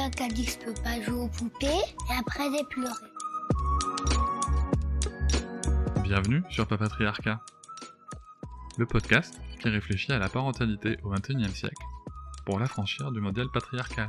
Quelqu'un qui dit pas jouer aux poupées et après j'ai pleuré. Bienvenue sur Papatriarcat, le podcast qui réfléchit à la parentalité au XXIe siècle pour l'affranchir du modèle patriarcal.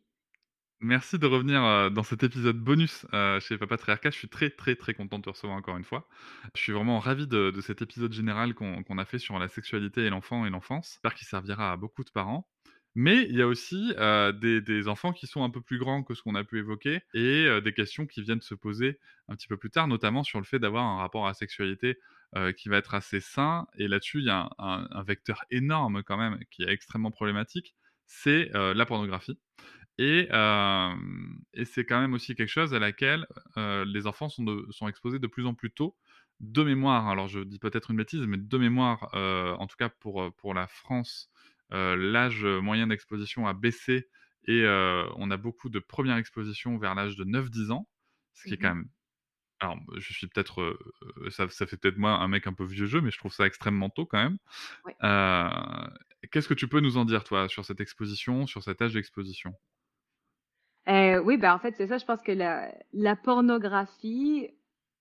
Merci de revenir euh, dans cet épisode bonus euh, chez Papatriarcat. Je suis très très très content de te recevoir encore une fois. Je suis vraiment ravi de, cet épisode général qu'on a fait sur la sexualité et l'enfant et l'enfance. J'espère qu'il servira à beaucoup de parents. Mais il y a aussi euh, des, enfants qui sont un peu plus grands que ce qu'on a pu évoquer et des questions qui viennent se poser un petit peu plus tard, notamment sur le fait d'avoir un rapport à la sexualité qui va être assez sain. Et là-dessus, il y a un, vecteur énorme quand même qui est extrêmement problématique, c'est la pornographie. Et, euh, et c'est quand même aussi quelque chose à laquelle euh, les enfants sont, de- sont exposés de plus en plus tôt. De mémoire, alors je dis peut-être une bêtise, mais de mémoire, euh, en tout cas pour, pour la France, l'âge moyen d'exposition a baissé et on a beaucoup de premières expositions vers l'âge de 9-10 ans, ce qui est quand même... Alors, je suis peut-être... euh, ça, ça fait peut-être moi un mec un peu vieux jeu, mais je trouve ça extrêmement tôt quand même. Ouais. Euh, Qu'est-ce que tu peux nous en dire, toi, sur cette exposition, sur cet âge d'exposition? Oui, ben en fait, c'est ça. Je pense que la, la pornographie,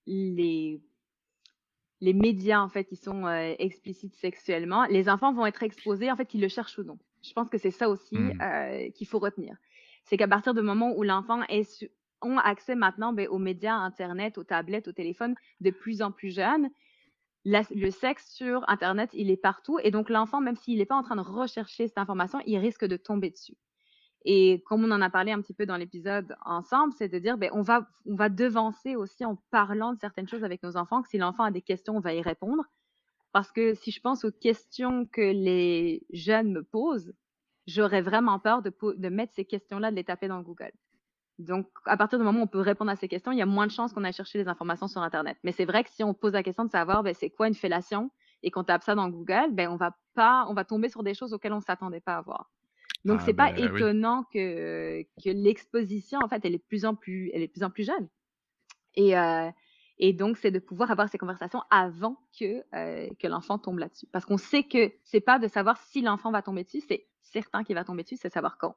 les, les médias, en fait, qui sont euh, explicites sexuellement, les enfants vont être exposés, en fait, qu'ils le cherchent ou non. Je pense que c'est ça aussi Hmm. euh, qu'il faut retenir. C'est qu'à partir du moment où l'enfant est ont accès maintenant ben, aux médias, Internet, aux tablettes, au téléphone, de plus en plus jeunes, la- le sexe sur Internet, il est partout. Et donc, l'enfant, même s'il n'est pas en train de rechercher cette information, il risque de tomber dessus. Et comme on en a parlé un petit peu dans l'épisode ensemble, c'est de dire, ben, on va, on va devancer aussi en parlant de certaines choses avec nos enfants, que si l'enfant a des questions, on va y répondre. Parce que si je pense aux questions que les jeunes me posent, j'aurais vraiment peur de, de mettre ces questions-là, de les taper dans Google. Donc, à partir du moment où on peut répondre à ces questions, il y a moins de chances qu'on aille chercher les informations sur Internet. Mais c'est vrai que si on pose la question de savoir, ben, c'est quoi une fellation et qu'on tape ça dans Google, ben, on va pas, on va tomber sur des choses auxquelles on s'attendait pas à voir. Donc, Ah, c'est pas ben oui. étonnant que, que l'exposition, en fait, elle est de plus en plus, elle est de plus en plus jeune. Et, euh, et donc, c'est de pouvoir avoir ces conversations avant que, euh, que l'enfant tombe là-dessus. Parce qu'on sait que c'est pas de savoir si l'enfant va tomber dessus, c'est certain qu'il va tomber dessus, c'est savoir quand.